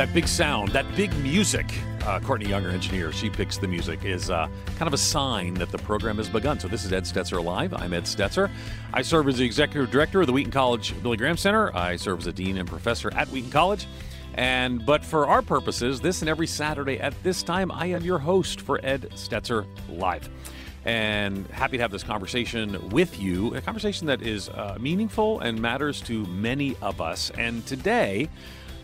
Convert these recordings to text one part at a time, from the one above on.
That big sound, that big music, uh, Courtney Younger, engineer, she picks the music, is uh, kind of a sign that the program has begun. So this is Ed Stetzer Live. I'm Ed Stetzer. I serve as the executive director of the Wheaton College Billy Graham Center. I serve as a dean and professor at Wheaton College. And but for our purposes, this and every Saturday at this time, I am your host for Ed Stetzer Live and happy to have this conversation with you. A conversation that is uh, meaningful and matters to many of us. And today,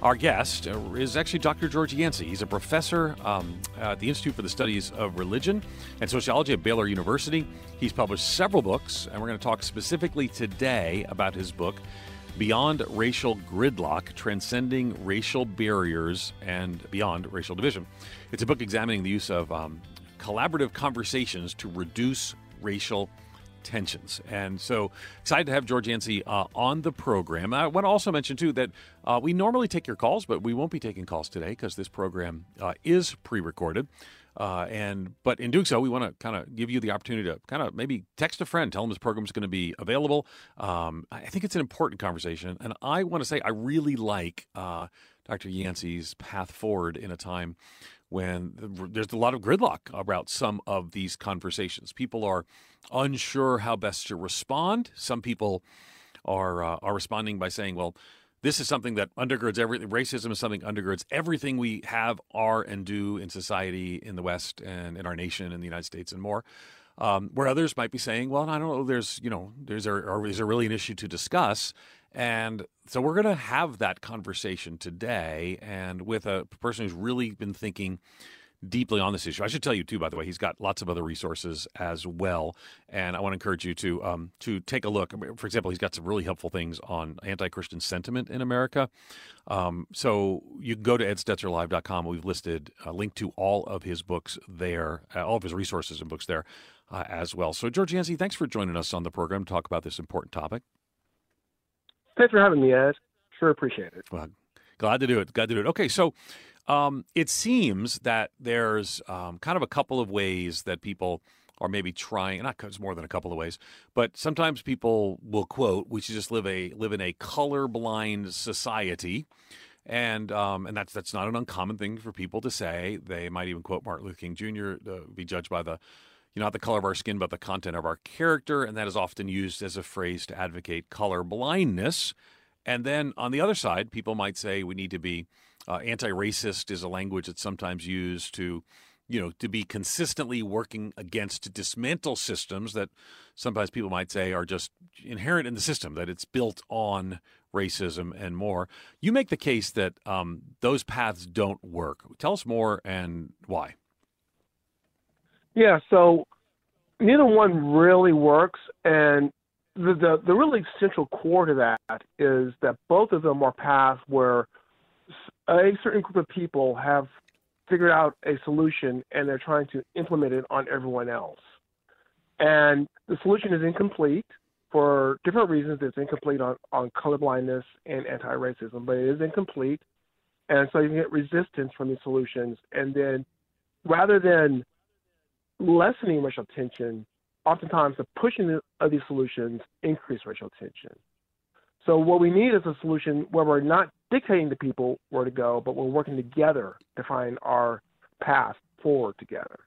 our guest is actually Dr. George Yancey. He's a professor um, at the Institute for the Studies of Religion and Sociology at Baylor University. He's published several books, and we're going to talk specifically today about his book, Beyond Racial Gridlock Transcending Racial Barriers and Beyond Racial Division. It's a book examining the use of um, collaborative conversations to reduce racial tensions. And so excited to have George Yancey uh, on the program. I want to also mention, too, that uh, we normally take your calls, but we won't be taking calls today because this program uh, is pre recorded. Uh, and but in doing so, we want to kind of give you the opportunity to kind of maybe text a friend, tell them this program is going to be available. Um, I think it's an important conversation, and I want to say I really like uh, Dr. Yancey's path forward in a time when there's a lot of gridlock about some of these conversations. People are unsure how best to respond. Some people are uh, are responding by saying, "Well, this is something that undergirds everything. Racism is something undergirds everything we have, are, and do in society in the West and in our nation, in the United States, and more." Um, where others might be saying, "Well, I don't know. There's, you know, there's, a, is there really an issue to discuss?" And so we're going to have that conversation today, and with a person who's really been thinking deeply on this issue. I should tell you too, by the way, he's got lots of other resources as well, and I want to encourage you to um, to take a look. For example, he's got some really helpful things on anti-Christian sentiment in America. Um, so you can go to edstetzerlive.com. We've listed a link to all of his books there, uh, all of his resources and books there uh, as well. So George Yancey, thanks for joining us on the program to talk about this important topic. Thanks for having me, Ed. Sure appreciate it. Well, glad to do it. Glad to do it. Okay, so um, it seems that there's um, kind of a couple of ways that people are maybe trying not it's more than a couple of ways but sometimes people will quote we should just live a live in a colorblind society and um, and that's that's not an uncommon thing for people to say they might even quote martin luther king jr to be judged by the you know not the color of our skin but the content of our character and that is often used as a phrase to advocate color blindness and then on the other side people might say we need to be uh, anti-racist is a language that's sometimes used to, you know, to be consistently working against to dismantle systems that sometimes people might say are just inherent in the system, that it's built on racism and more. You make the case that um, those paths don't work. Tell us more and why. Yeah, so neither one really works, and the, the the really central core to that is that both of them are paths where a certain group of people have figured out a solution and they're trying to implement it on everyone else. And the solution is incomplete for different reasons. It's incomplete on, on colorblindness and anti racism, but it is incomplete. And so you get resistance from these solutions. And then rather than lessening racial tension, oftentimes the pushing of these solutions increase racial tension. So what we need is a solution where we're not dictating to people where to go, but we're working together to find our path forward together.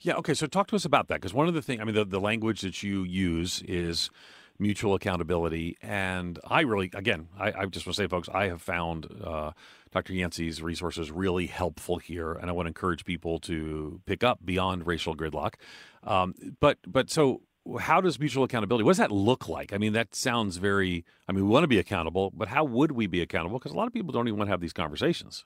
Yeah. Okay. So talk to us about that because one of the things, I mean, the, the language that you use is mutual accountability. And I really, again, I, I just want to say, folks, I have found uh, Dr. Yancey's resources really helpful here, and I want to encourage people to pick up beyond racial gridlock. Um, but but so how does mutual accountability what does that look like i mean that sounds very i mean we want to be accountable but how would we be accountable because a lot of people don't even want to have these conversations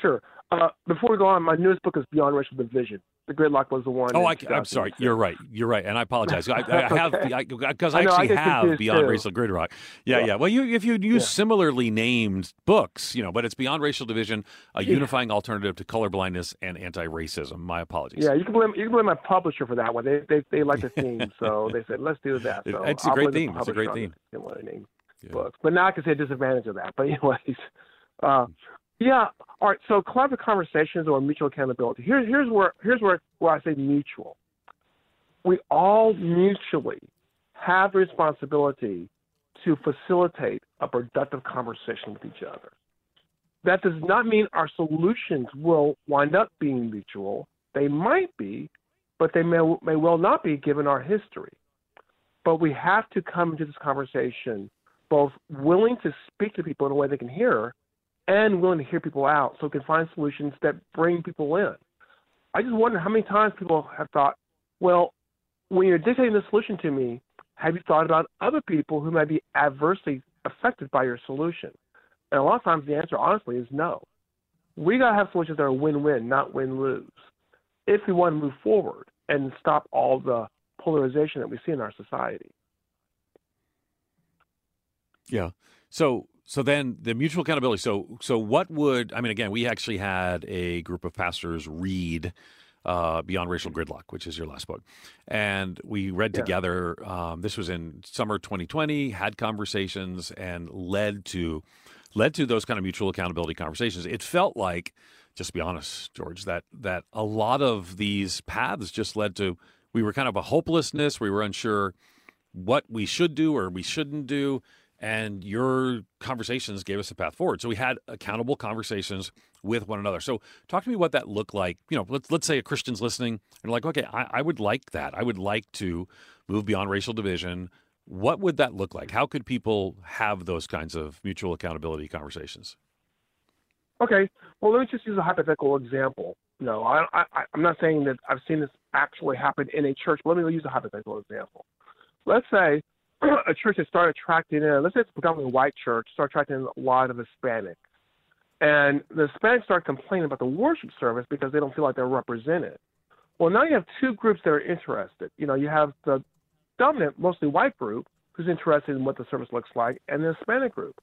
sure uh, before we go on my newest book is beyond racial division the gridlock was the one. Oh, I, am sorry. You're right. You're right, and I apologize. I, I have because I, I, I, actually have Beyond too. Racial Gridlock. Yeah, yeah, yeah. Well, you if you use yeah. similarly named books, you know, but it's Beyond Racial Division, a unifying alternative to colorblindness and anti-racism. My apologies. Yeah, you can blame you can blame my publisher for that one. They they, they like the theme, so they said let's do that. So it's a great theme. It's a great theme. Similar name books, but now I can say a disadvantage of that. But anyways. Uh, yeah. All right. So collaborative conversations or mutual accountability. Here's here's where here's where, where I say mutual. We all mutually have responsibility to facilitate a productive conversation with each other. That does not mean our solutions will wind up being mutual. They might be, but they may, may well not be given our history. But we have to come into this conversation both willing to speak to people in a way they can hear and willing to hear people out so we can find solutions that bring people in. I just wonder how many times people have thought, well, when you're dictating the solution to me, have you thought about other people who might be adversely affected by your solution? And a lot of times the answer, honestly, is no. We got to have solutions that are win win, not win lose, if we want to move forward and stop all the polarization that we see in our society. Yeah. So so then the mutual accountability. So so what would I mean? Again, we actually had a group of pastors read uh, Beyond Racial Gridlock, which is your last book, and we read yeah. together. Um, this was in summer 2020. Had conversations and led to led to those kind of mutual accountability conversations. It felt like, just to be honest, George, that that a lot of these paths just led to we were kind of a hopelessness. We were unsure what we should do or we shouldn't do and your conversations gave us a path forward. So we had accountable conversations with one another. So talk to me what that looked like. You know, let's let's say a Christian's listening and like, okay, I, I would like that. I would like to move beyond racial division. What would that look like? How could people have those kinds of mutual accountability conversations? Okay, well, let me just use a hypothetical example. No, I, I, I'm not saying that I've seen this actually happen in a church. But let me use a hypothetical example. Let's say a church that started attracting in, let's say it's predominantly a white church, started attracting a lot of Hispanics. And the Hispanics start complaining about the worship service because they don't feel like they're represented. Well, now you have two groups that are interested. You know, you have the dominant, mostly white group who's interested in what the service looks like, and the Hispanic group.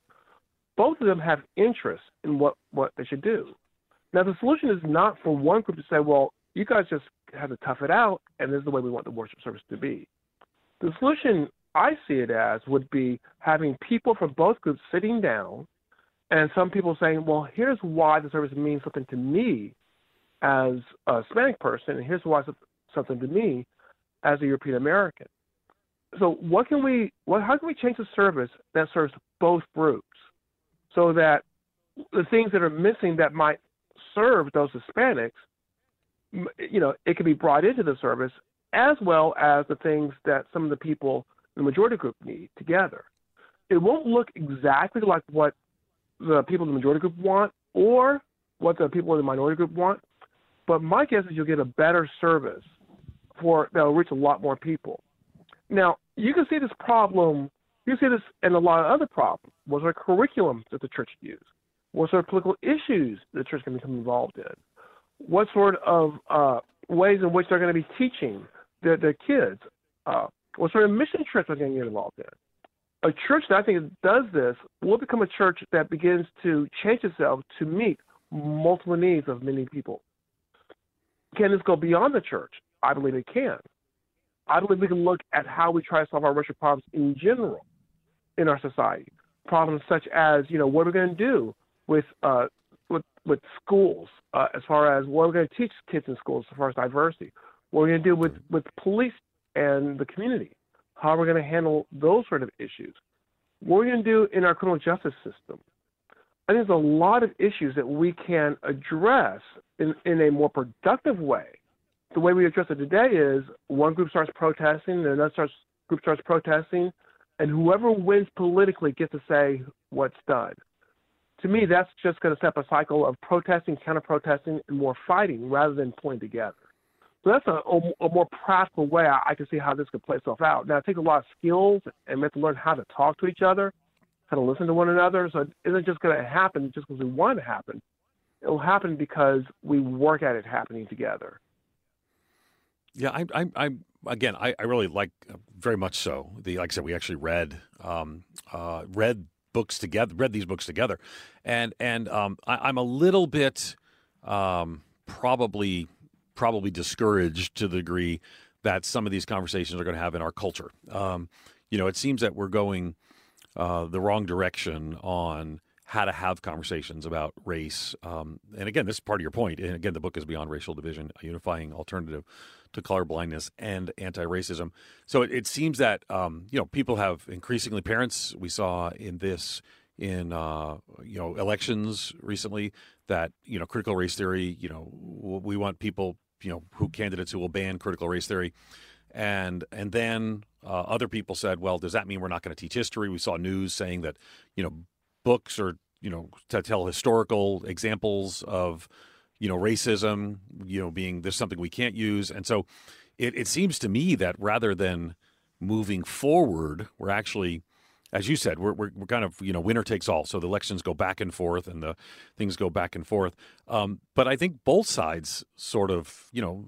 Both of them have interest in what, what they should do. Now, the solution is not for one group to say, well, you guys just have to tough it out, and this is the way we want the worship service to be. The solution I see it as would be having people from both groups sitting down and some people saying, well, here's why the service means something to me as a Hispanic person, and here's why it's something to me as a European American. So, what can we, what, how can we change the service that serves both groups so that the things that are missing that might serve those Hispanics, you know, it can be brought into the service as well as the things that some of the people the majority group need together. It won't look exactly like what the people in the majority group want or what the people in the minority group want, but my guess is you'll get a better service for that'll reach a lot more people. Now, you can see this problem, you can see this in a lot of other problems. Was there curriculum that the church used? sort of political issues the church can become involved in? What sort of uh, ways in which they're going to be teaching their, their kids? Uh, what sort of mission trips are going to get involved in? A church that I think does this will become a church that begins to change itself to meet multiple needs of many people. Can this go beyond the church? I believe it can. I believe we can look at how we try to solve our racial problems in general in our society. Problems such as, you know, what are we going to do with uh, with with schools uh, as far as what we're going to teach kids in schools as far as diversity. What we're going to do with with police and the community. How are we going to handle those sort of issues? What are we going to do in our criminal justice system? I think there's a lot of issues that we can address in, in a more productive way. The way we address it today is one group starts protesting, and another starts, group starts protesting, and whoever wins politically gets to say what's done. To me, that's just going to set up a cycle of protesting, counter protesting, and more fighting rather than pulling together. So that's a, a, more practical way I, I, can see how this could play itself out. Now, it takes a lot of skills, and we have to learn how to talk to each other, how to listen to one another. So it isn't just going to happen just because we want it to happen. It will happen because we work at it happening together. Yeah, I, I, I again, I, I really like uh, very much so. The like I said, we actually read um, uh, read books together, read these books together, and and um, I, am a little bit um, probably probably discouraged to the degree that some of these conversations are going to have in our culture. Um, you know, it seems that we're going uh, the wrong direction on how to have conversations about race. Um, and again, this is part of your point. And again, the book is Beyond Racial Division, a unifying alternative to colorblindness and anti-racism. So it, it seems that um, you know people have increasingly parents. We saw in this in uh, you know elections recently that you know critical race theory. You know we want people you know who candidates who will ban critical race theory and and then uh, other people said, well, does that mean we're not going to teach history? We saw news saying that you know books or you know to tell historical examples of you know racism, you know being there's something we can't use, and so it, it seems to me that rather than moving forward, we're actually as you said, we're, we're, we're, kind of, you know, winner takes all. So the elections go back and forth and the things go back and forth. Um, but I think both sides sort of, you know,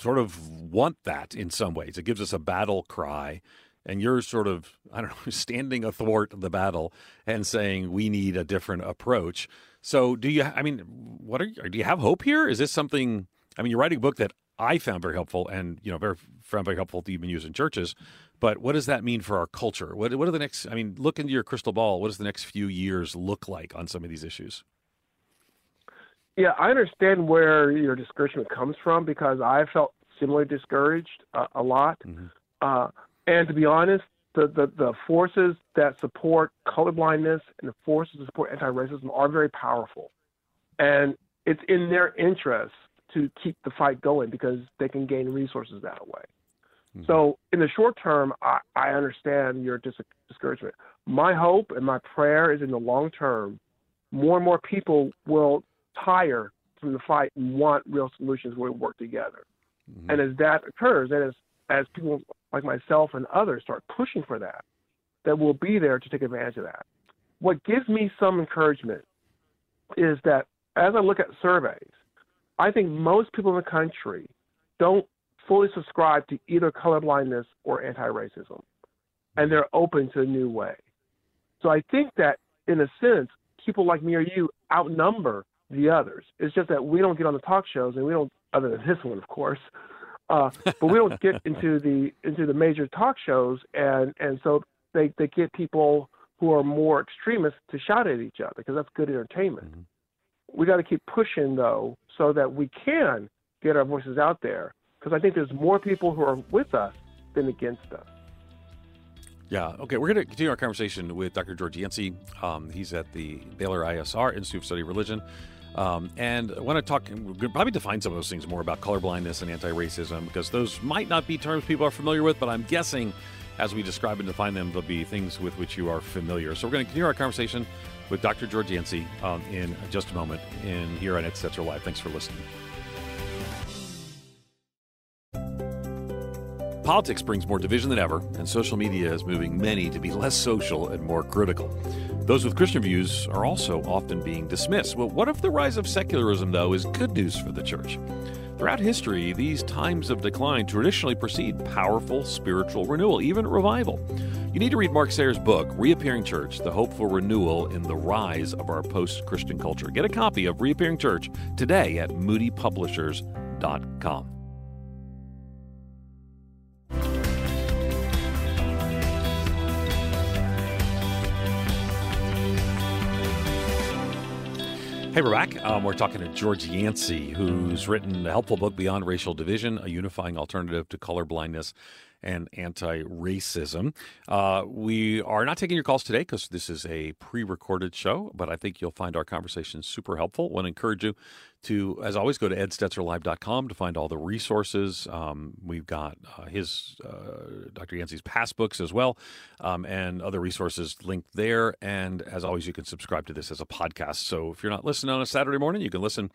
sort of want that in some ways. It gives us a battle cry. And you're sort of, I don't know, standing athwart the battle and saying we need a different approach. So, do you, I mean, what are you, do you have hope here? Is this something, I mean, you're writing a book that I found very helpful and, you know, very, found very helpful to even use in churches. But what does that mean for our culture? What, what are the next, I mean, look into your crystal ball. What does the next few years look like on some of these issues? Yeah, I understand where your discouragement comes from because I felt similarly discouraged uh, a lot. Mm-hmm. Uh, and to be honest, the, the, the forces that support colorblindness and the forces that support anti-racism are very powerful. And it's in their interest to keep the fight going because they can gain resources that way. Mm-hmm. So in the short term, I, I understand your dis- discouragement. My hope and my prayer is in the long term, more and more people will tire from the fight and want real solutions where we work together. Mm-hmm. And as that occurs, and as as people like myself and others start pushing for that, that we'll be there to take advantage of that. What gives me some encouragement is that as I look at surveys, I think most people in the country don't fully subscribe to either colorblindness or anti-racism, and they're open to a new way. So I think that, in a sense, people like me or you outnumber the others. It's just that we don't get on the talk shows and we don't, other than this one, of course. Uh, but we don't get into the into the major talk shows, and and so they they get people who are more extremists to shout at each other because that's good entertainment. Mm-hmm. We got to keep pushing though, so that we can get our voices out there. Because I think there's more people who are with us than against us. Yeah. Okay. We're going to continue our conversation with Dr. George Yancey. Um, he's at the Baylor ISR Institute of Study of Religion. Um, and I want to talk, probably define some of those things more about colorblindness and anti racism, because those might not be terms people are familiar with, but I'm guessing as we describe and define them, they'll be things with which you are familiar. So we're going to continue our conversation with Dr. George Yancey um, in just a moment in here on Ed Stetzer Live. Thanks for listening. Politics brings more division than ever, and social media is moving many to be less social and more critical. Those with Christian views are also often being dismissed. Well, what if the rise of secularism, though, is good news for the church? Throughout history, these times of decline traditionally precede powerful spiritual renewal, even revival. You need to read Mark Sayers' book, Reappearing Church The Hope for Renewal in the Rise of Our Post Christian Culture. Get a copy of Reappearing Church today at moodypublishers.com. Hey, we're back. Um, we're talking to George Yancey, who's written a helpful book, Beyond Racial Division, a unifying alternative to color blindness and anti racism. Uh, we are not taking your calls today because this is a pre recorded show, but I think you'll find our conversation super helpful. I want to encourage you to, as always, go to edstetzerlive.com to find all the resources. Um, we've got uh, his, uh, Dr. Yancey's past books as well, um, and other resources linked there. And as always, you can subscribe to this as a podcast. So if you're not listening on a Saturday morning, you can listen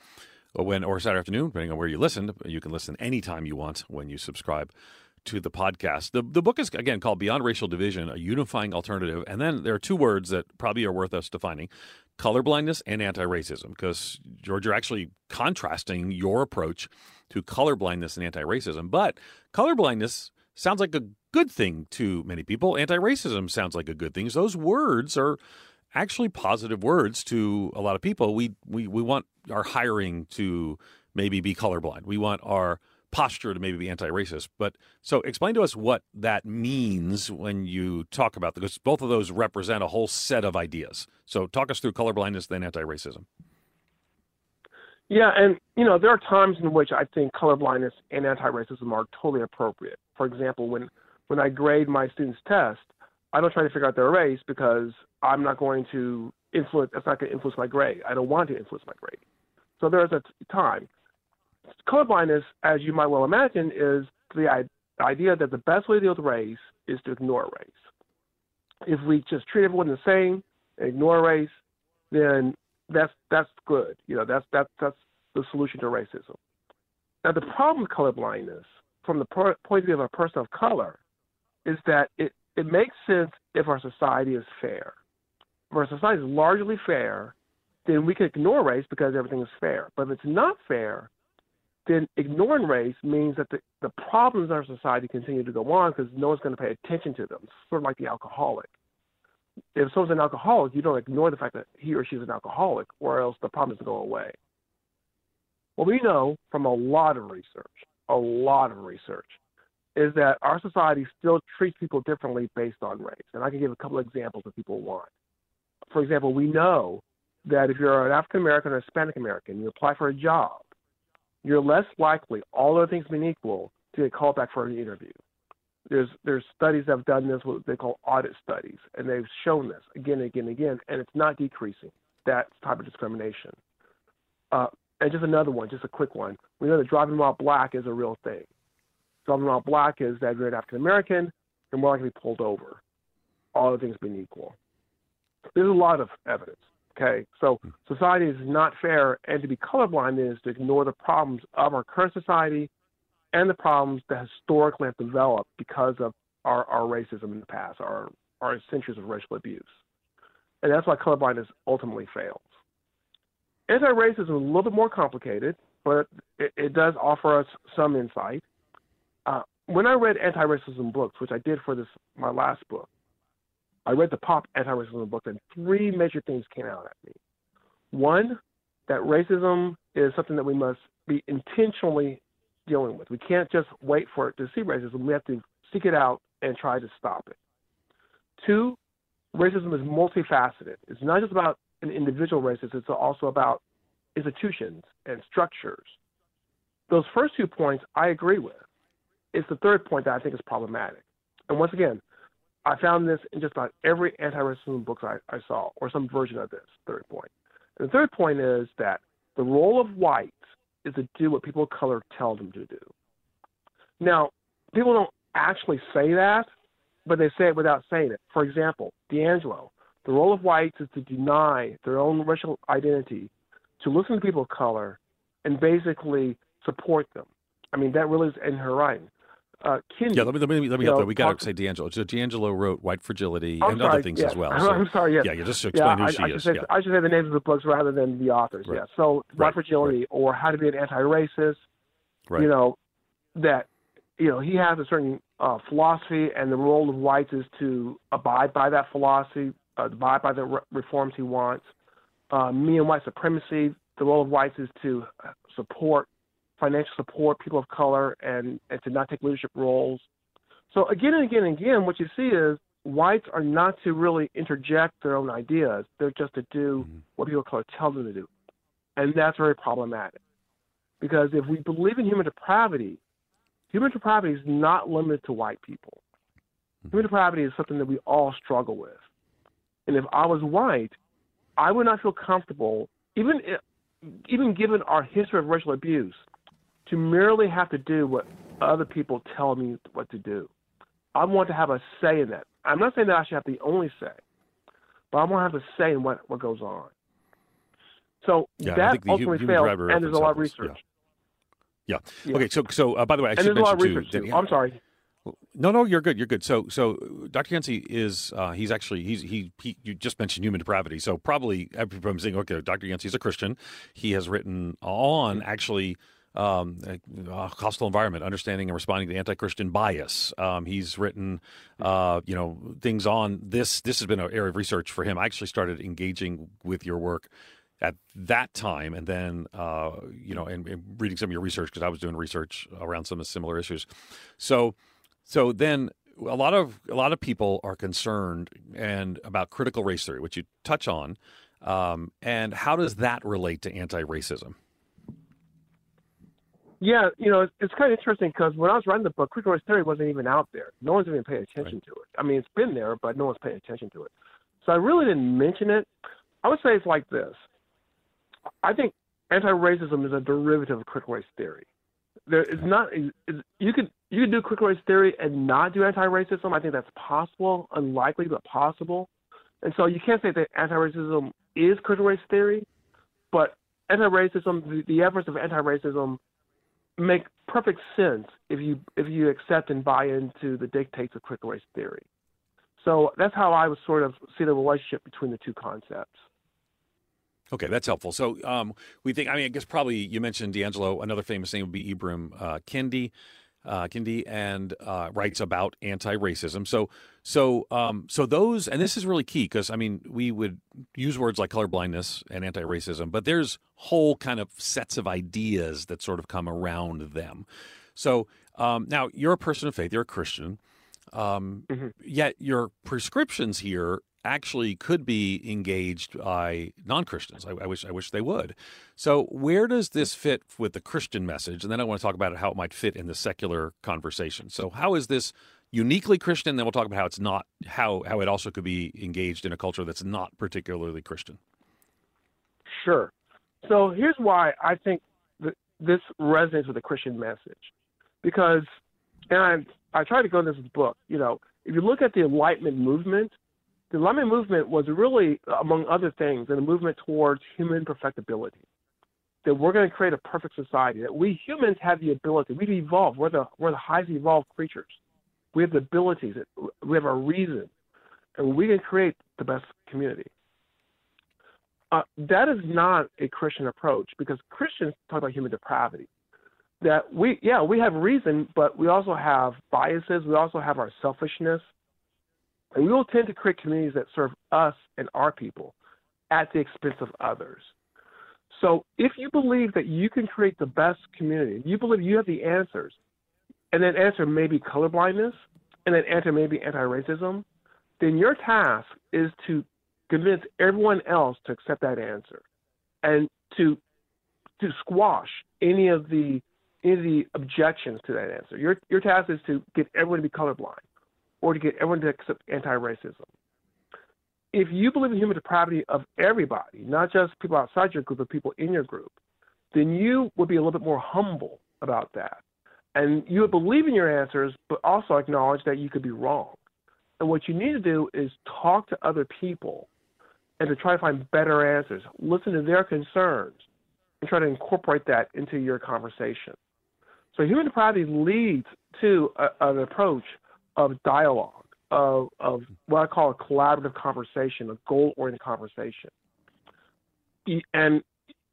when or Saturday afternoon, depending on where you listen. You can listen anytime you want when you subscribe to the podcast. The, the book is, again, called Beyond Racial Division, a unifying alternative. And then there are two words that probably are worth us defining colorblindness and anti racism, because, George, you're actually contrasting your approach to colorblindness and anti racism. But colorblindness sounds like a good thing to many people, anti racism sounds like a good thing. So Those words are actually positive words to a lot of people. We, we, we want our hiring to maybe be colorblind, we want our posture to maybe be anti-racist. But so explain to us what that means when you talk about because both of those represent a whole set of ideas. So talk us through colorblindness and anti-racism. Yeah, and you know there are times in which I think colorblindness and anti-racism are totally appropriate. For example, when when I grade my students' test, I don't try to figure out their race because I'm not going to influence. That's not going to influence my grade. I don't want to influence my grade. So there's a time colorblindness, as you might well imagine, is the idea that the best way to deal with race is to ignore race. If we just treat everyone the same, ignore race, then that's that's good. You know, that's that's that's the solution to racism. Now, the problem with colorblindness, from the point of view of a person of color, is that it it makes sense if our society is fair. If our society is largely fair, then we can ignore race because everything is fair. But if it's not fair, then ignoring race means that the, the problems in our society continue to go on because no one's going to pay attention to them. Sort of like the alcoholic. If someone's an alcoholic, you don't ignore the fact that he or she's an alcoholic, or else the problem go away. What we know from a lot of research, a lot of research, is that our society still treats people differently based on race. And I can give a couple examples if people want. For example, we know that if you're an African American or Hispanic American, you apply for a job, you're less likely, all other things being equal, to get called back for an interview. There's there's studies that have done this, what they call audit studies, and they've shown this again and again and again, and it's not decreasing that type of discrimination. Uh, and just another one, just a quick one. We know that driving while black is a real thing. Driving while black is that you're an African American, you're more likely to be pulled over, all other things being equal. There's a lot of evidence. Okay, so society is not fair, and to be colorblind is to ignore the problems of our current society and the problems that historically have developed because of our, our racism in the past, our, our centuries of racial abuse. And that's why colorblindness ultimately fails. Anti racism is a little bit more complicated, but it, it does offer us some insight. Uh, when I read anti racism books, which I did for this my last book, I read the pop anti-racism book, and three major things came out at me. One, that racism is something that we must be intentionally dealing with. We can't just wait for it to see racism. We have to seek it out and try to stop it. Two, racism is multifaceted. It's not just about an individual racist, it's also about institutions and structures. Those first two points I agree with. It's the third point that I think is problematic. And once again, I found this in just about every anti-racism book I, I saw, or some version of this. Third point. And the third point is that the role of whites is to do what people of color tell them to do. Now, people don't actually say that, but they say it without saying it. For example, DiAngelo, the role of whites is to deny their own racial identity, to listen to people of color, and basically support them. I mean, that really is in her writing uh, Yeah, let me let me let me help there. We got to say DiAngelo. So DiAngelo wrote White Fragility I'm and sorry, other things yeah. as well. So, I'm sorry. Yes. Yeah, you just to explain yeah, who she I, I is. Say, yeah. I should say the names of the books rather than the authors. Right. Yeah. So right. White Fragility right. or How to Be an Anti-Racist. Right. You know that you know he has a certain uh, philosophy, and the role of whites is to abide by that philosophy, uh, abide by the re- reforms he wants. Uh, me and white supremacy. The role of whites is to support financial support people of color and, and to not take leadership roles. So again and again and again, what you see is whites are not to really interject their own ideas. They're just to do mm-hmm. what people of color tell them to do. And that's very problematic. Because if we believe in human depravity, human depravity is not limited to white people. Mm-hmm. Human depravity is something that we all struggle with. And if I was white, I would not feel comfortable, even if, even given our history of racial abuse, to merely have to do what other people tell me what to do. I want to have a say in that. I'm not saying that I should have the only say, but I want to have a say in what, what goes on. So yeah, that ultimately fails, and there's a lot of research. Yeah. yeah. yeah. Okay. So, so uh, by the way, I and should there's a lot of too, research too. I'm sorry. No, no, you're good. You're good. So, so Dr. Yancey is uh, he's actually he's he, he you just mentioned human depravity. So probably everybody's saying, okay, Dr. Yancey is a Christian. He has written on actually um, uh, hostile environment, understanding and responding to anti-Christian bias. Um, he's written, uh, you know, things on this. This has been an area of research for him. I actually started engaging with your work at that time, and then uh, you know, and, and, reading some of your research because I was doing research around some of similar issues. So, so then a lot of a lot of people are concerned and about critical race theory, which you touch on, um, and how does that relate to anti-racism? Yeah, you know, it's, it's kind of interesting because when I was writing the book, critical race theory wasn't even out there. No one's even paying attention right. to it. I mean, it's been there, but no one's paying attention to it. So I really didn't mention it. I would say it's like this. I think anti-racism is a derivative of critical race theory. There is not you could you could do critical race theory and not do anti-racism. I think that's possible, unlikely but possible. And so you can't say that anti-racism is critical race theory, but anti-racism, the, the efforts of anti-racism make perfect sense if you if you accept and buy into the dictates of critical race theory. So that's how I would sort of see the relationship between the two concepts. Okay, that's helpful. So um, we think, I mean, I guess probably you mentioned DiAngelo. Another famous name would be Ibram uh, Kendi. Uh, Kendi and uh, writes about anti-racism. So, so, um, so those, and this is really key because I mean, we would use words like colorblindness and anti-racism, but there's whole kind of sets of ideas that sort of come around them. So um, now you're a person of faith, you're a Christian, um, mm-hmm. yet your prescriptions here actually could be engaged by non-Christians. I, I, wish I wish they would. So where does this fit with the Christian message? And then I want to talk about how it might fit in the secular conversation. So how is this uniquely Christian? Then we'll talk about how it's not how how it also could be engaged in a culture that's not particularly Christian. Sure. So here's why I think that this resonates with the Christian message, because and I I try to go in this book. You know, if you look at the Enlightenment movement, the Enlightenment movement was really, among other things, a movement towards human perfectibility. That we're going to create a perfect society. That we humans have the ability. We've evolved. We're the we're the highest evolved creatures. We have the abilities. We have our reason, and we can create the best community. Uh, that is not a Christian approach because Christians talk about human depravity. That we, yeah, we have reason, but we also have biases. We also have our selfishness. And we will tend to create communities that serve us and our people at the expense of others. So if you believe that you can create the best community, you believe you have the answers, and that answer may be colorblindness, and that answer may be anti-racism, then your task is to convince everyone else to accept that answer, and to to squash any of the any of the objections to that answer. Your your task is to get everyone to be colorblind or to get everyone to accept anti-racism. If you believe in human depravity of everybody, not just people outside your group, but people in your group, then you would be a little bit more humble about that. And you would believe in your answers, but also acknowledge that you could be wrong. And what you need to do is talk to other people and to try to find better answers. Listen to their concerns and try to incorporate that into your conversation. So human depravity leads to a, an approach of dialogue, of, of what I call a collaborative conversation, a goal oriented conversation. And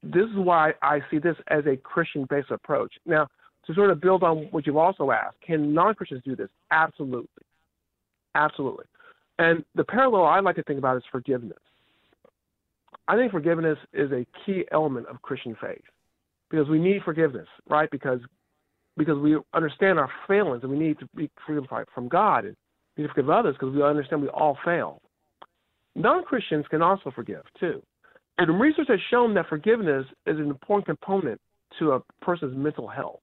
this is why I see this as a Christian based approach. Now, to sort of build on what you've also asked, can non Christians do this? Absolutely. Absolutely. And the parallel I like to think about is forgiveness. I think forgiveness is a key element of Christian faith because we need forgiveness, right? Because because we understand our failings and we need to be forgiven from God and we need to forgive others because we understand we all fail. Non Christians can also forgive too. And research has shown that forgiveness is an important component to a person's mental health.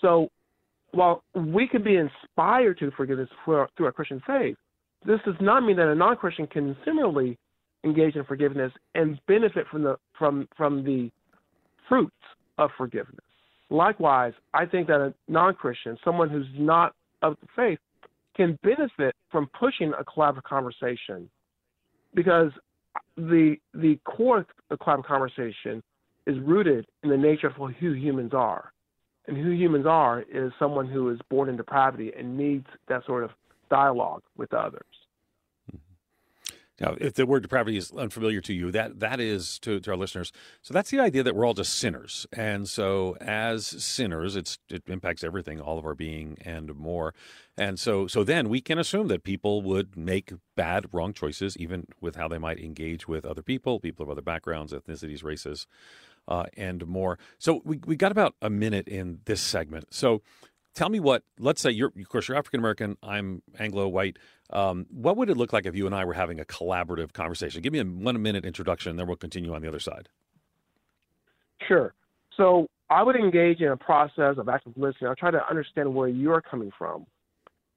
So while we can be inspired to forgiveness through our Christian faith, this does not mean that a non Christian can similarly engage in forgiveness and benefit from the from from the fruits of forgiveness. Likewise, I think that a non Christian, someone who's not of the faith, can benefit from pushing a collaborative conversation because the the core of collaborative conversation is rooted in the nature of who humans are. And who humans are is someone who is born in depravity and needs that sort of dialogue with others. Now, if the word depravity is unfamiliar to you, that that is to, to our listeners. So that's the idea that we're all just sinners, and so as sinners, it's it impacts everything, all of our being and more. And so so then we can assume that people would make bad, wrong choices, even with how they might engage with other people, people of other backgrounds, ethnicities, races, uh, and more. So we we got about a minute in this segment. So tell me what let's say you're of course you're african american i'm anglo white um, what would it look like if you and i were having a collaborative conversation? Give me a one minute introduction and then we'll continue on the other side. Sure. So i would engage in a process of active listening. I try to understand where you're coming from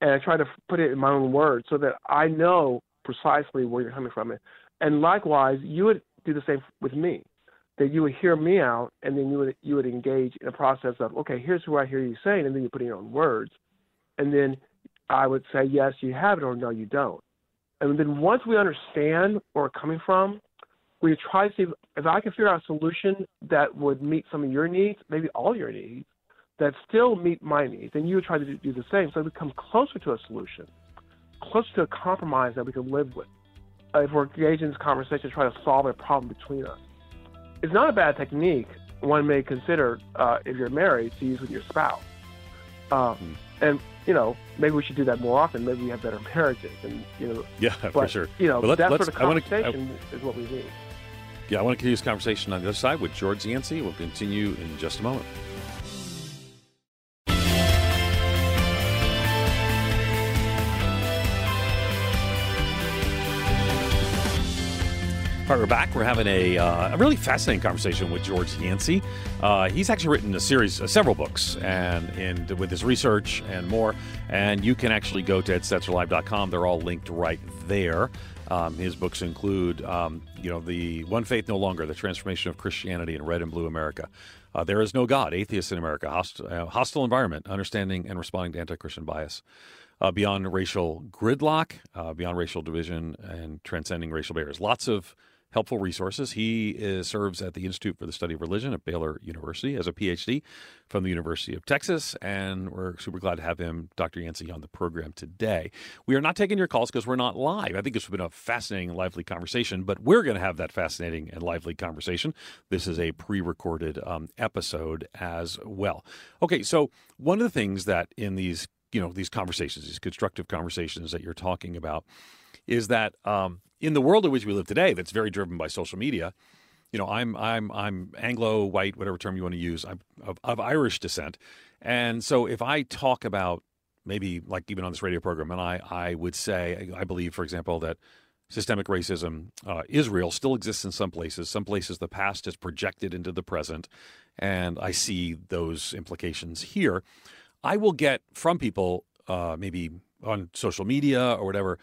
and I try to put it in my own words so that i know precisely where you're coming from. And likewise you would do the same with me that you would hear me out and then you would you would engage in a process of okay here's what i hear you saying and then you put in your own words. And then i would say yes you have it or no you don't. And then once we understand where we're coming from we try to see if i can figure out a solution that would meet some of your needs maybe all your needs that still meet my needs and you would try to do, do the same. So we come closer to a solution closer to a compromise that we can live with. Uh, if we're engaged in this conversation try to solve a problem between us. It's not a bad technique one may consider uh, if you're married to use with your spouse. Uh, mm. And you know, maybe we should do that more often. Maybe we have better marriages, and you know, yeah, but, for sure. You know, that sort of conversation wanna, I, is what we need. Yeah, I want to continue this conversation on the other side with George Yancey. We'll continue in just a moment. All right, we're back. We're having a, uh, a really fascinating conversation with George Yancey. Uh, he's actually written a series, uh, several books, and, and with his research and more. And you can actually go to edstetzerlive.com. They're all linked right there. Um, his books include, um, you know, the One Faith No Longer, the transformation of Christianity in Red and Blue America. Uh, there is no God, atheists in America, host, uh, hostile environment, understanding and responding to anti-Christian bias. Uh, beyond racial gridlock, uh, beyond racial division, and transcending racial barriers. Lots of helpful resources. He is, serves at the Institute for the Study of Religion at Baylor University as a PhD from the University of Texas, and we're super glad to have him, Dr. Yancey, on the program today. We are not taking your calls because we're not live. I think it's been a fascinating, and lively conversation, but we're going to have that fascinating and lively conversation. This is a pre-recorded um, episode as well. Okay, so one of the things that in these you know these conversations, these constructive conversations that you're talking about, is that um, in the world in which we live today, that's very driven by social media. You know, I'm I'm I'm Anglo white, whatever term you want to use. I'm of, of Irish descent, and so if I talk about maybe like even on this radio program, and I I would say I believe, for example, that systemic racism uh, Israel still exists in some places. Some places the past is projected into the present, and I see those implications here. I will get from people, uh, maybe on social media or whatever,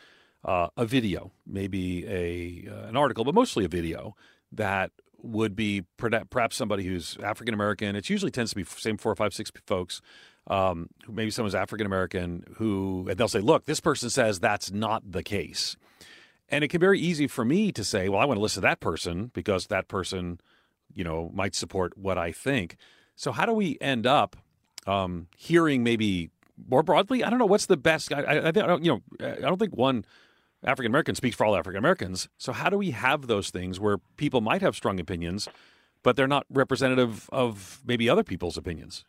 uh, a video, maybe a uh, an article, but mostly a video that would be perhaps somebody who's African American. It usually tends to be same four four, five, six folks. Um, maybe someone's African American who, and they'll say, "Look, this person says that's not the case," and it can be very easy for me to say, "Well, I want to listen to that person because that person, you know, might support what I think." So, how do we end up um, hearing maybe more broadly? I don't know what's the best. I, I, I, you know, I don't think one African American speaks for all African Americans. So how do we have those things where people might have strong opinions, but they're not representative of maybe other people's opinions?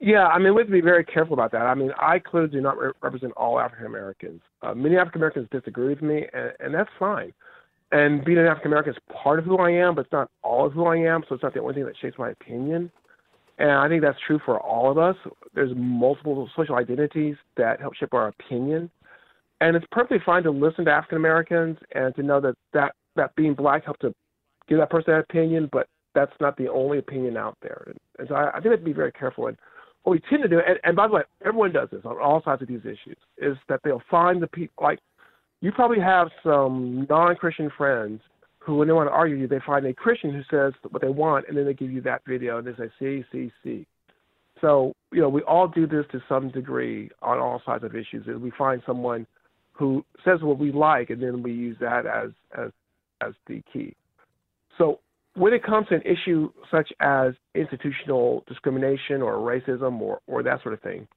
Yeah, I mean, we have to be very careful about that. I mean, I clearly do not re- represent all African Americans. Uh, many African Americans disagree with me, and, and that's fine. And being an African American is part of who I am, but it's not all of who I am. So it's not the only thing that shapes my opinion. And I think that's true for all of us. There's multiple social identities that help shape our opinion and it's perfectly fine to listen to African Americans and to know that, that that being black helps to give that person that opinion, but that's not the only opinion out there. And, and so I, I think we have to be very careful. And what we tend to do, and, and by the way, everyone does this on all sides of these issues, is that they'll find the people like you probably have some non-Christian friends who, when they want to argue you, they find a Christian who says what they want, and then they give you that video and they say, "See, see, see." So you know, we all do this to some degree on all sides of issues. Is we find someone who says what we like, and then we use that as as as the key. So when it comes to an issue such as institutional discrimination or racism or or that sort of thing,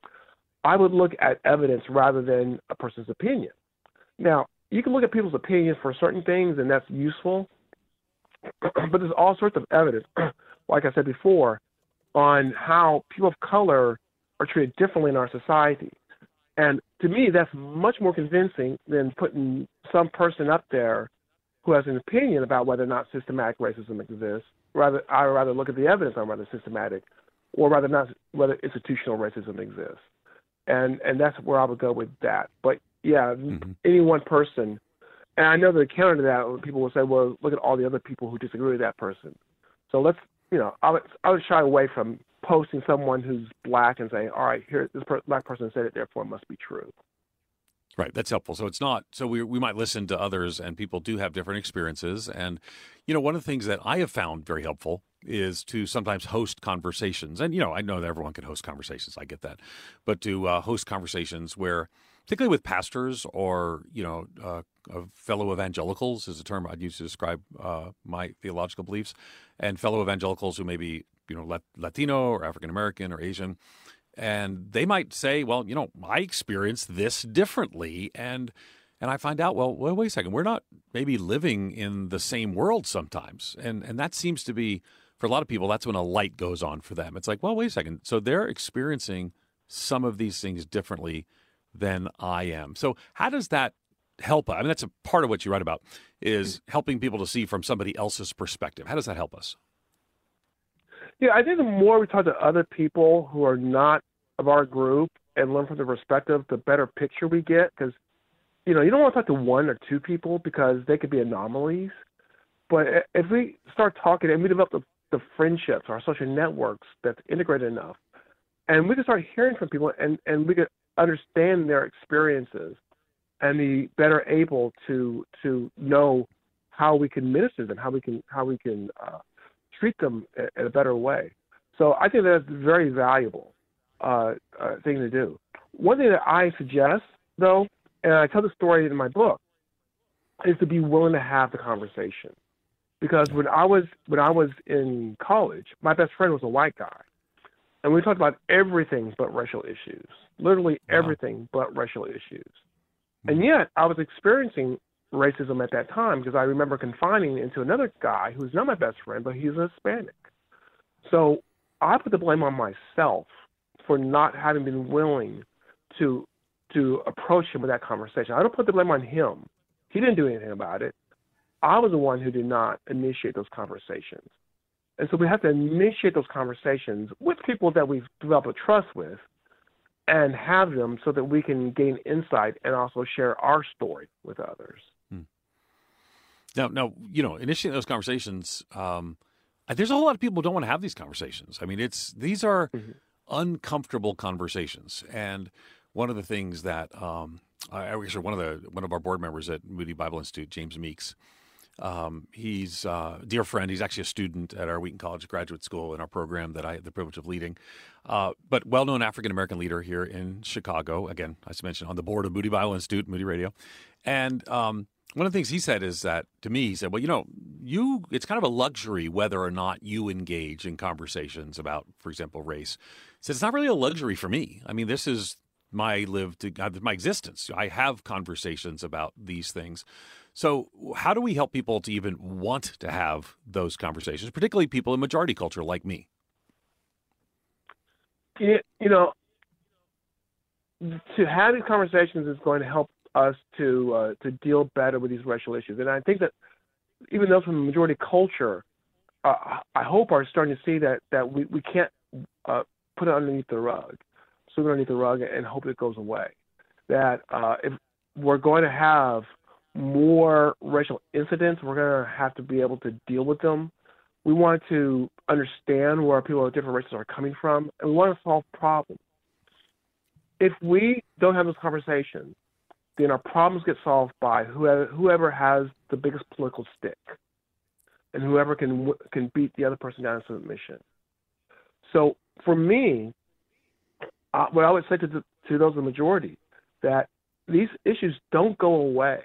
I would look at evidence rather than a person's opinion. Now, you can look at people's opinions for certain things, and that's useful. but there's all sorts of evidence, like I said before, on how people of color are treated differently in our society. And to me, that's much more convincing than putting some person up there who has an opinion about whether or not systematic racism exists. Rather, I would rather look at the evidence on whether systematic, or rather not whether institutional racism exists. And and that's where I would go with that. But yeah, mm-hmm. any one person, and I know the counter to that, people will say, well, look at all the other people who disagree with that person. So let's, you know, I would I would shy away from posting someone who's black and saying, all right, here this per- black person said it, therefore it must be true. Right, that's helpful. So it's not so we we might listen to others and people do have different experiences and you know one of the things that I have found very helpful is to sometimes host conversations. And you know, I know that everyone can host conversations. I get that. But to uh, host conversations where particularly with pastors or you know uh, fellow evangelicals is a term I'd use to describe uh, my theological beliefs, and fellow evangelicals who may be you know Latino or African American or Asian, and they might say, well, you know, I experienced this differently, and and I find out, well, well, wait a second, we're not maybe living in the same world sometimes, and and that seems to be for a lot of people, that's when a light goes on for them. It's like, well, wait a second, so they're experiencing some of these things differently than I am. So how does that help? I mean, that's a part of what you write about is mm. helping people to see from somebody else's perspective. How does that help us? Yeah, I think the more we talk to other people who are not of our group and learn from their perspective, the better picture we get. Because, you know, you don't want to talk to one or two people because they could be anomalies. But if we start talking and we develop the, the friendships, our social networks that's integrated enough, and we can start hearing from people and, and we can understand their experiences and be better able to to know how we can minister them, how we can how we can uh, treat them in a better way. So I think that's a very valuable uh, uh, thing to do. One thing that I suggest, though, and I tell the story in my book, is to be willing to have the conversation. Because when I was when I was in college, my best friend was a white guy, and we talked about everything but racial issues, literally wow. everything but racial issues. And hmm. yet, I was experiencing racism at that time because I remember confining into another guy who's not my best friend, but he's a Hispanic. So I put the blame on myself for not having been willing to to approach him with that conversation. I don't put the blame on him. He didn't do anything about it. I was the one who did not initiate those conversations. And so we have to initiate those conversations with people that we've developed a trust with and have them so that we can gain insight and also share our story with others. Now, now, you know, initiating those conversations, um, there's a whole lot of people who don't want to have these conversations. I mean, it's these are mm-hmm. uncomfortable conversations, and one of the things that um, I actually one of the one of our board members at Moody Bible Institute, James Meeks, um, he's a dear friend. He's actually a student at our Wheaton College Graduate School in our program that I had the privilege of leading. Uh, but well known African American leader here in Chicago. Again, as mentioned, on the board of Moody Bible Institute, Moody Radio. And um, one of the things he said is that to me, he said, well, you know, you it's kind of a luxury whether or not you engage in conversations about, for example, race. He said, it's not really a luxury for me. I mean, this is my lived uh, my existence. I have conversations about these things. So, how do we help people to even want to have those conversations, particularly people in majority culture like me? You know, to have these conversations is going to help us to uh, to deal better with these racial issues. And I think that even those from the majority culture, uh, I hope are starting to see that that we we can't uh, put it underneath the rug, sweep it underneath the rug, and hope it goes away. That uh, if we're going to have more racial incidents. We're going to have to be able to deal with them. We want to understand where people of different races are coming from, and we want to solve problems. If we don't have those conversations, then our problems get solved by whoever, whoever has the biggest political stick and whoever can can beat the other person down in submission. So for me, uh, what I would say to the, to those in the majority that these issues don't go away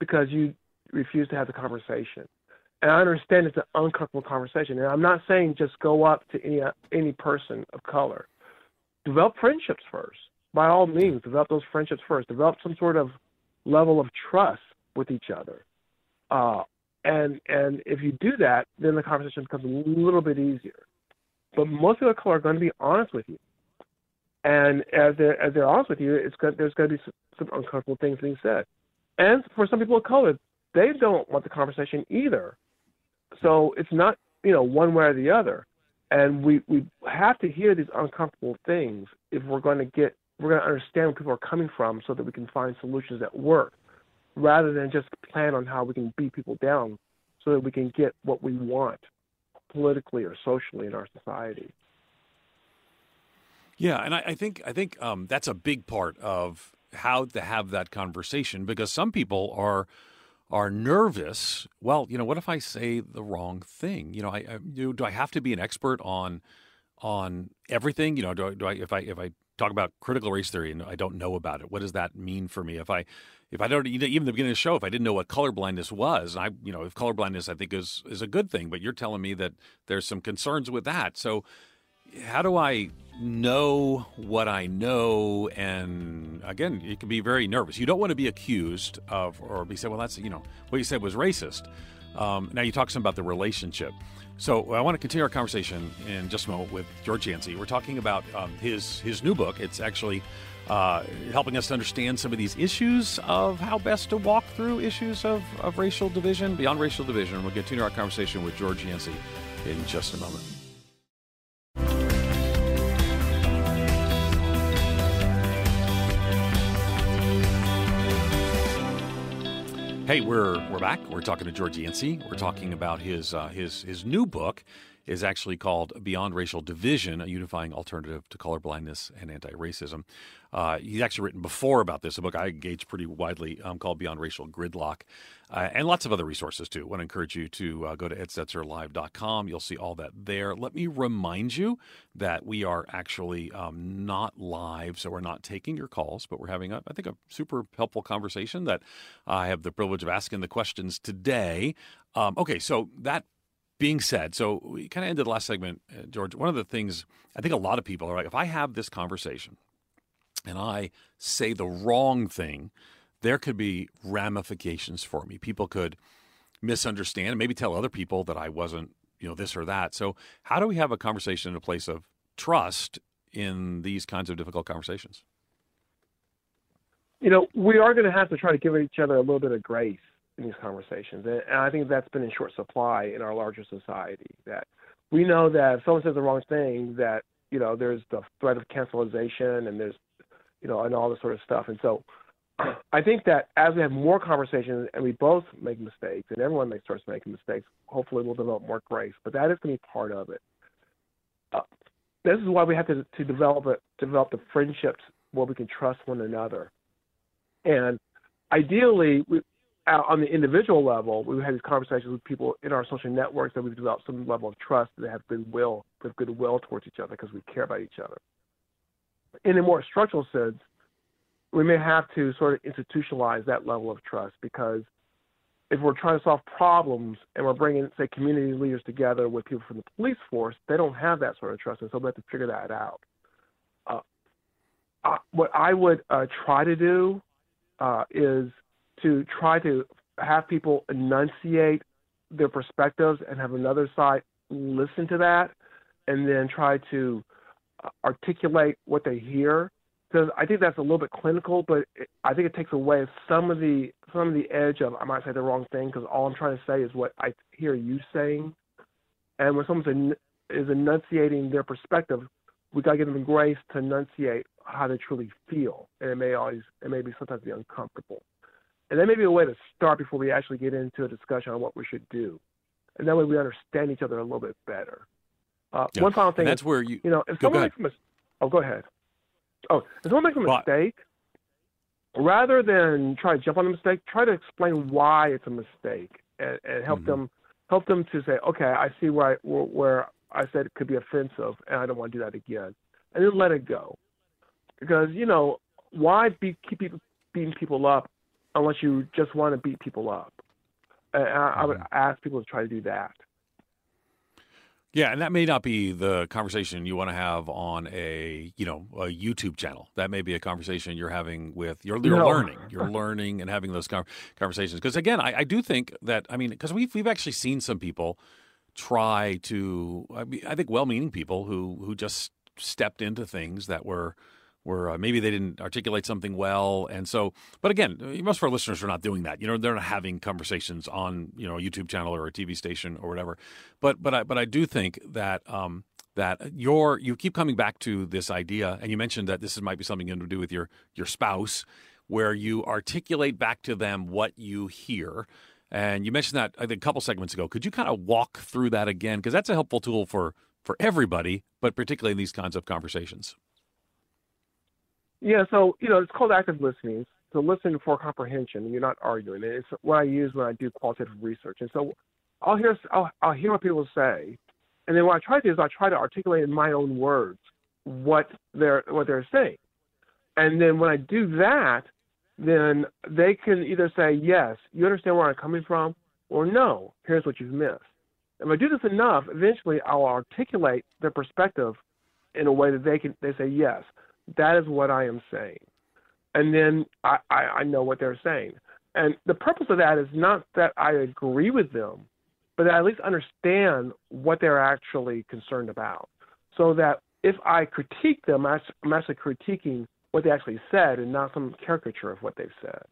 because you refuse to have the conversation. And I understand it's an uncomfortable conversation. And I'm not saying just go up to any any person of color. Develop friendships first. By all means, develop those friendships first. Develop some sort of level of trust with each other. Uh, and and if you do that, then the conversation becomes a little bit easier. But most people of color are going to be honest with you, and as they're as they're honest with you, it's going, there's going to be some, some uncomfortable things being said. And for some people of color, they don't want the conversation either. So it's not you know one way or the other. And we we have to hear these uncomfortable things if we're going to get we're going to understand where people are coming from, so that we can find solutions that work rather than just plan on how we can beat people down so that we can get what we want politically or socially in our society. Yeah, and I, I think I think um, that's a big part of how to have that conversation because some people are are nervous. Well, you know, what if I say the wrong thing? You know, I, I do, do I have to be an expert on on everything? You know, do do I if I if I talk about critical race theory and I don't know about it, what does that mean for me? If I if I don't even the beginning of the show, if I didn't know what colorblindness was, I you know if colorblindness I think is is a good thing, but you're telling me that there's some concerns with that. So how do I know what I know? And again, you can be very nervous. You don't want to be accused of or be said, well, that's you know what you said was racist. Um, now you talk some about the relationship. So I want to continue our conversation in just a moment with George Yancey. We're talking about um, his his new book. It's actually uh, helping us to understand some of these issues of how best to walk through issues of, of racial division, beyond racial division. We'll continue our conversation with George Yancey in just a moment. Hey, we're we're back. We're talking to George Yancey. We're talking about his uh, his his new book is actually called Beyond Racial Division, a unifying alternative to colorblindness and anti-racism. Uh, he's actually written before about this, a book I engage pretty widely um, called Beyond Racial Gridlock, uh, and lots of other resources too. I want to encourage you to uh, go to edstetzerlive.com. You'll see all that there. Let me remind you that we are actually um, not live, so we're not taking your calls, but we're having, a, I think, a super helpful conversation that I have the privilege of asking the questions today. Um, okay, so that being said, so we kind of ended the last segment, uh, George. One of the things I think a lot of people are like, if I have this conversation and I say the wrong thing, there could be ramifications for me. People could misunderstand and maybe tell other people that I wasn't, you know, this or that. So, how do we have a conversation in a place of trust in these kinds of difficult conversations? You know, we are going to have to try to give each other a little bit of grace in these conversations. And, I think that's been in short supply in our larger society. That we know that if someone says the wrong thing, that you know there's the threat of cancelization and there's you know and all this sort of stuff. And so I think that as we have more conversations and we both make mistakes and everyone makes starts making mistakes, hopefully we'll develop more grace. But that is going to be part of it. Uh, this is why we have to to develop a, develop the friendships where we can trust one another. And ideally, we, on the individual level, we've these conversations with people in our social networks that we've developed some level of trust that have goodwill, with goodwill towards each other because we care about each other. In a more structural sense, we may have to sort of institutionalize that level of trust because if we're trying to solve problems and we're bringing, say, community leaders together with people from the police force, they don't have that sort of trust, and so we have to figure that out. Uh, uh, what I would uh, try to do uh, is – to try to have people enunciate their perspectives and have another side listen to that and then try to articulate what they hear because I think that's a little bit clinical, but it, I think it takes away some of the some of the edge of I might say the wrong thing because all I'm trying to say is what I hear you saying, and when someone is enunciating their perspective, we got to give them the grace to enunciate how they truly feel, and it may always it may be sometimes be uncomfortable. And that may be a way to start before we actually get into a discussion on what we should do. And that way we understand each other a little bit better. Uh, yeah. One final thing. And that's where you. You know, if someone makes a mistake. Oh, go ahead. Oh, if someone makes a mistake, rather than try to jump on the mistake, try to explain why it's a mistake and, and help mm-hmm. them help them to say, okay, I see where I, where I said it could be offensive, and I don't want to do that again, and then let it go. Because you know, why be, keep people, beating people up unless you just want to beat people up. And I, I would mm-hmm. ask people to try to do that. Yeah, and that may not be the conversation you want to have on a you know a YouTube channel. That may be a conversation you're having with you're, you're No. learning, you're learning and having those conversations. Because again, I, I do think that I mean because we've we've actually seen some people try to I, mean, I think well-meaning people who who just stepped into things that were were uh, maybe they didn't articulate something well, and so. But again, most of our listeners are not doing that. You know, they're not having conversations on you know a YouTube channel or a TV station or whatever. But but I but I do think that. Um, that your you keep coming back to this idea, and you mentioned that this is, might be something to do with your your spouse, where you articulate back to them what you hear. And you mentioned that I think a couple segments ago. Could you kind of walk through that again? Because that's a helpful tool for for everybody, but particularly in these kinds of conversations. Yeah, so you know, it's called active listening. So listen for comprehension. You're not arguing. It's what I use when I do qualitative research. And so I'll hear I'll, I'll hear what people say, and then what I try to do is I try to articulate in my own words what they're what they're saying. And then when I do that, then they can either say yes, you understand where I'm coming from, or no, here's what you've missed. If I do this enough, eventually I'll articulate their perspective in a way that they can they say yes, that is what I am saying. And then I, I, I know what they're saying. And the purpose of that is not that I agree with them, but that I at least understand what they're actually concerned about. So that if I critique them, I'm actually critiquing what they actually said and not some caricature of what they've said.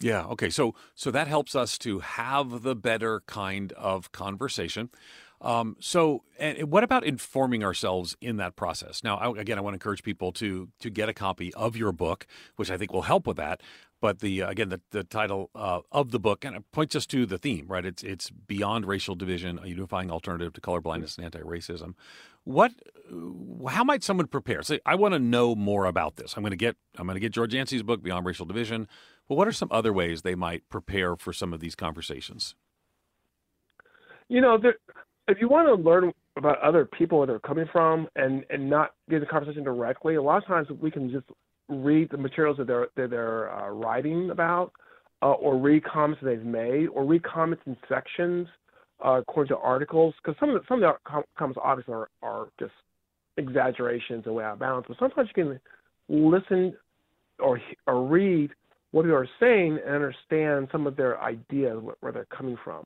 Yeah. Okay. So so that helps us to have the better kind of conversation. Um, so, and what about informing ourselves in that process? Now, I, again, I want to encourage people to to get a copy of your book, which I think will help with that. But the uh, again, the, the title uh, of the book kind of points us to the theme, right? It's it's beyond racial division, a unifying alternative to colorblindness and anti-racism. What, how might someone prepare? Say, I want to know more about this. I'm going to get I'm going to get George Yancey's book, Beyond Racial Division. Well, what are some other ways they might prepare for some of these conversations? You know, there, if you want to learn about other people where they're coming from and and not get the conversation directly, a lot of times we can just read the materials that they're that they're uh, writing about, uh, or read comments that they've made, or read comments in sections uh, according to articles. Because some of the, some of the comments obviously are, are just exaggerations and way out of bounds. But sometimes you can listen or or read what they are saying and understand some of their ideas where they're coming from.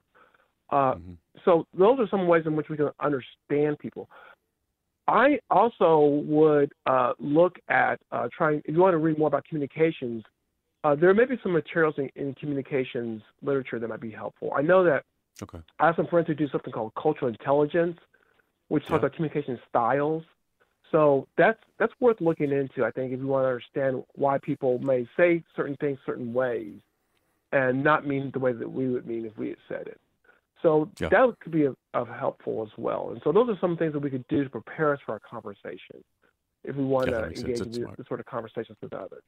Uh, mm-hmm. So those are some ways in which we can understand people. I also would uh, look at uh, trying. If you want to read more about communications, uh, there may be some materials in, in, communications literature that might be helpful. I know that okay. I have some friends who do something called cultural intelligence, which talks yeah. about communication styles. So that's that's worth looking into. I think if you want to understand why people may say certain things certain ways, and not mean the way that we would mean if we had said it. So yeah. that could be of, of, helpful as well. And so those are some things that we could do to prepare us for our conversation if we want yeah, to engage in this sort of conversations with others.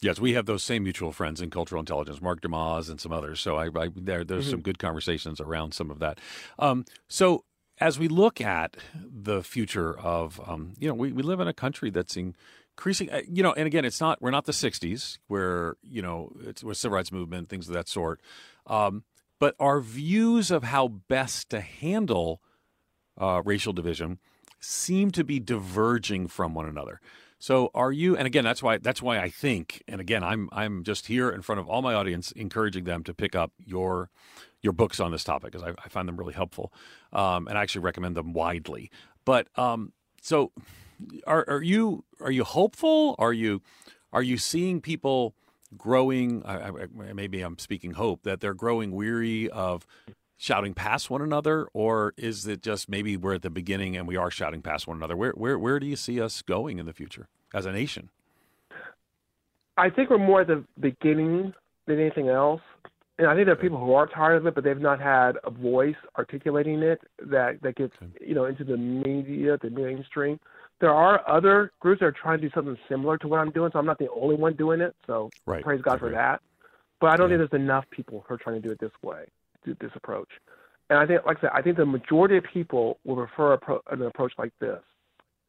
Yes, we have those same mutual friends in cultural intelligence, Mark DeYmaz and some others. So I, I there, there's mm-hmm. some good conversations around some of that. Um, so as we look at the future of, um, you know, we, we live in a country that's increasing, uh, you know, and again, it's not, we're not the 60s where, you know, it's with civil rights movement, things of that sort. Um, but our views of how best to handle uh, racial division seem to be diverging from one another. So are you and again that's why that's why I think and again I'm I'm just here in front of all my audience encouraging them to pick up your your books on this topic because I, I, find them really helpful um, and I actually recommend them widely. But um, so are are you are you hopeful? Are you are you seeing people growing? I, I, maybe I'm speaking hope that they're growing weary of shouting past one another, or is it just maybe we're at the beginning and we are shouting past one another? Where where where do you see us going in the future as a nation? I think we're more at the beginning than anything else. And I think there are people who are tired of it, but they've not had a voice articulating it that that gets you know into the media, the mainstream. There are other groups that are trying to do something similar to what I'm doing, so I'm not the only one doing it. So right. praise God for that. But I don't yeah. think there's enough people who are trying to do it this way do this approach. And I think, like I said, I think the majority of people will prefer an approach like this.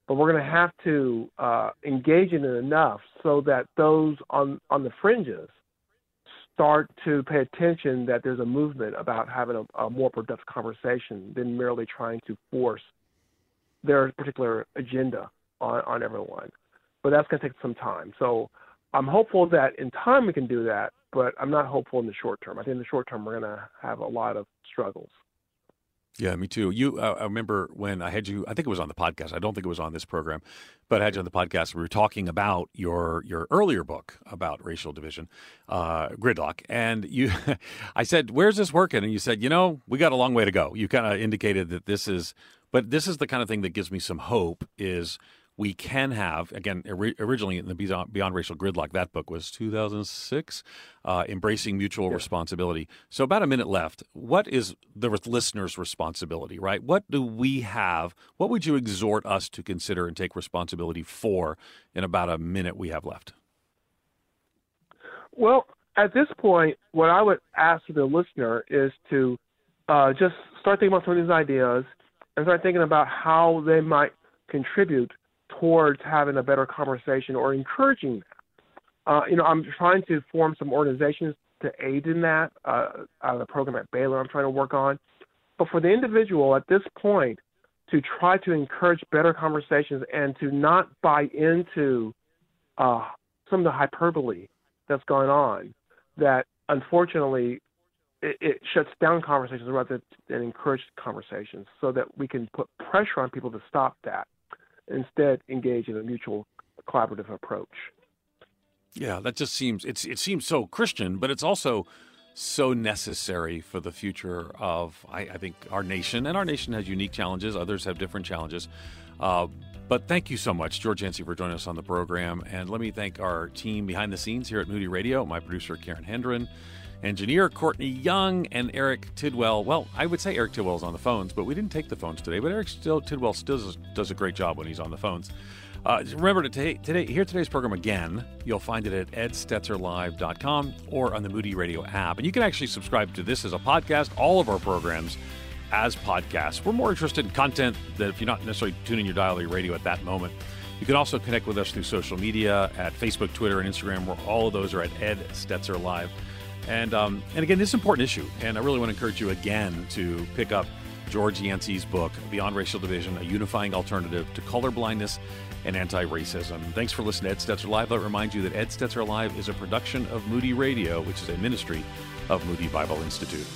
But we're going to have to uh, engage in it enough so that those on on the fringes start to pay attention that there's a movement about having a, a more productive conversation than merely trying to force their particular agenda on, on everyone. But that's going to take some time. So I'm hopeful that in time we can do that, but I'm not hopeful in the short term. I think in the short term we're going to have a lot of struggles. Yeah, me too. You, uh, I remember when I had you. I think it was on the podcast. I don't think it was on this program, but I had you on the podcast. We were talking about your your earlier book about racial division, uh, gridlock, and you. I said, "Where's this working?" And you said, "You know, we got a long way to go." You kind of indicated that this is, but this is the kind of thing that gives me some hope. Is we can have again originally in the beyond, beyond, racial gridlock that book was 2006 uh, embracing mutual yeah. responsibility so about a minute left what is the listener's responsibility right what do we have what would you exhort us to consider and take responsibility for in about a minute we have left well at this point what i would ask the listener is to uh, just start thinking about some of these ideas and start thinking about how they might contribute towards having a better conversation or encouraging that. Uh, you know, I'm trying to form some organizations to aid in that. Uh, out of the program at Baylor, I'm trying to work on. But for the individual at this point, to try to encourage better conversations and to not buy into uh, some of the hyperbole that's going on, that unfortunately it, it shuts down conversations rather than encourage conversations, so that we can put pressure on people to stop that instead engage in a mutual collaborative approach. Yeah, that just seems it's it seems so Christian, but it's also so necessary for the future of I, I think our nation. And our nation has unique challenges; others have different challenges. Uh, but thank you so much, George Yancey, for joining us on the program. And let me thank our team behind the scenes here at Moody Radio, my producer Karen Hendren, engineer Courtney Young, and Eric Tidwell. Well, I would say Eric Tidwell is on the phones, but we didn't take the phones today. But Eric still, Tidwell still does, does a great job when he's on the phones. Uh, remember to t- today, hear today's program again. You'll find it at edstetzerlive.com or on the Moody Radio app. And you can actually subscribe to this as a podcast, all of our programs as podcasts. We're more interested in content that if you're not necessarily tuning your dial or your radio at that moment. You can also connect with us through social media at Facebook, Twitter, and Instagram, where all of those are at Ed Stetzer Live. And um, and again, this is an important issue, and I really want to encourage you again to pick up George Yancey's book, Beyond Racial Division: A Unifying Alternative to Colorblindness and Anti-Racism. Thanks for listening to Ed Stetzer Live. Let remind you that Ed Stetzer Live is a production of Moody Radio, which is a ministry of Moody Bible Institute.